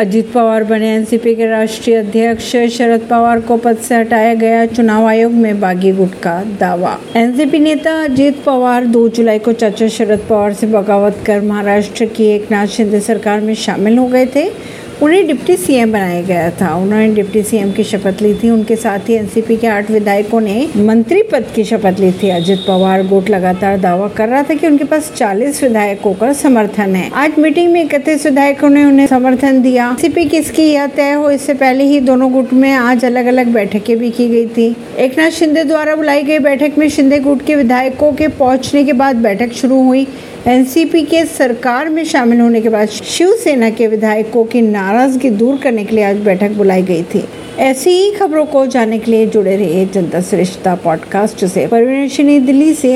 अजित पवार बने, एनसीपी के राष्ट्रीय अध्यक्ष, शरद पवार को पद से हटाया गया, चुनाव आयोग में बागी गुट का दावा। एनसीपी नेता अजीत पवार 2 जुलाई को चाचा शरद पवार से बगावत कर महाराष्ट्र की एक नाथ शिंदे सरकार में शामिल हो गए थे। उन्हें डिप्टी सीएम बनाया गया था। उन्होंने डिप्टी सीएम की शपथ ली थी। उनके साथ ही एनसीपी के आठ विधायकों ने मंत्री पद की शपथ ली थी। अजित पवार गुट लगातार दावा कर रहा था कि उनके पास 40 विधायकों का समर्थन है। आज मीटिंग में इकतीस विधायकों ने उन्हें समर्थन दिया। एनसीपी किसकी यह तय हो, इससे पहले ही दोनों गुट में आज अलग अलग बैठकें भी की गई थी। एक शिंदे द्वारा बुलाई गई बैठक में शिंदे गुट के विधायकों के पहुँचने के बाद बैठक शुरू हुई। एनसीपी के सरकार में शामिल होने के बाद शिवसेना के विधायकों की नाराज़गी दूर करने के लिए आज बैठक बुलाई गई थी। ऐसी ही खबरों को जानने के लिए जुड़े रहिए जनता श्रेष्ठता पॉडकास्ट से। परवीन दिल्ली से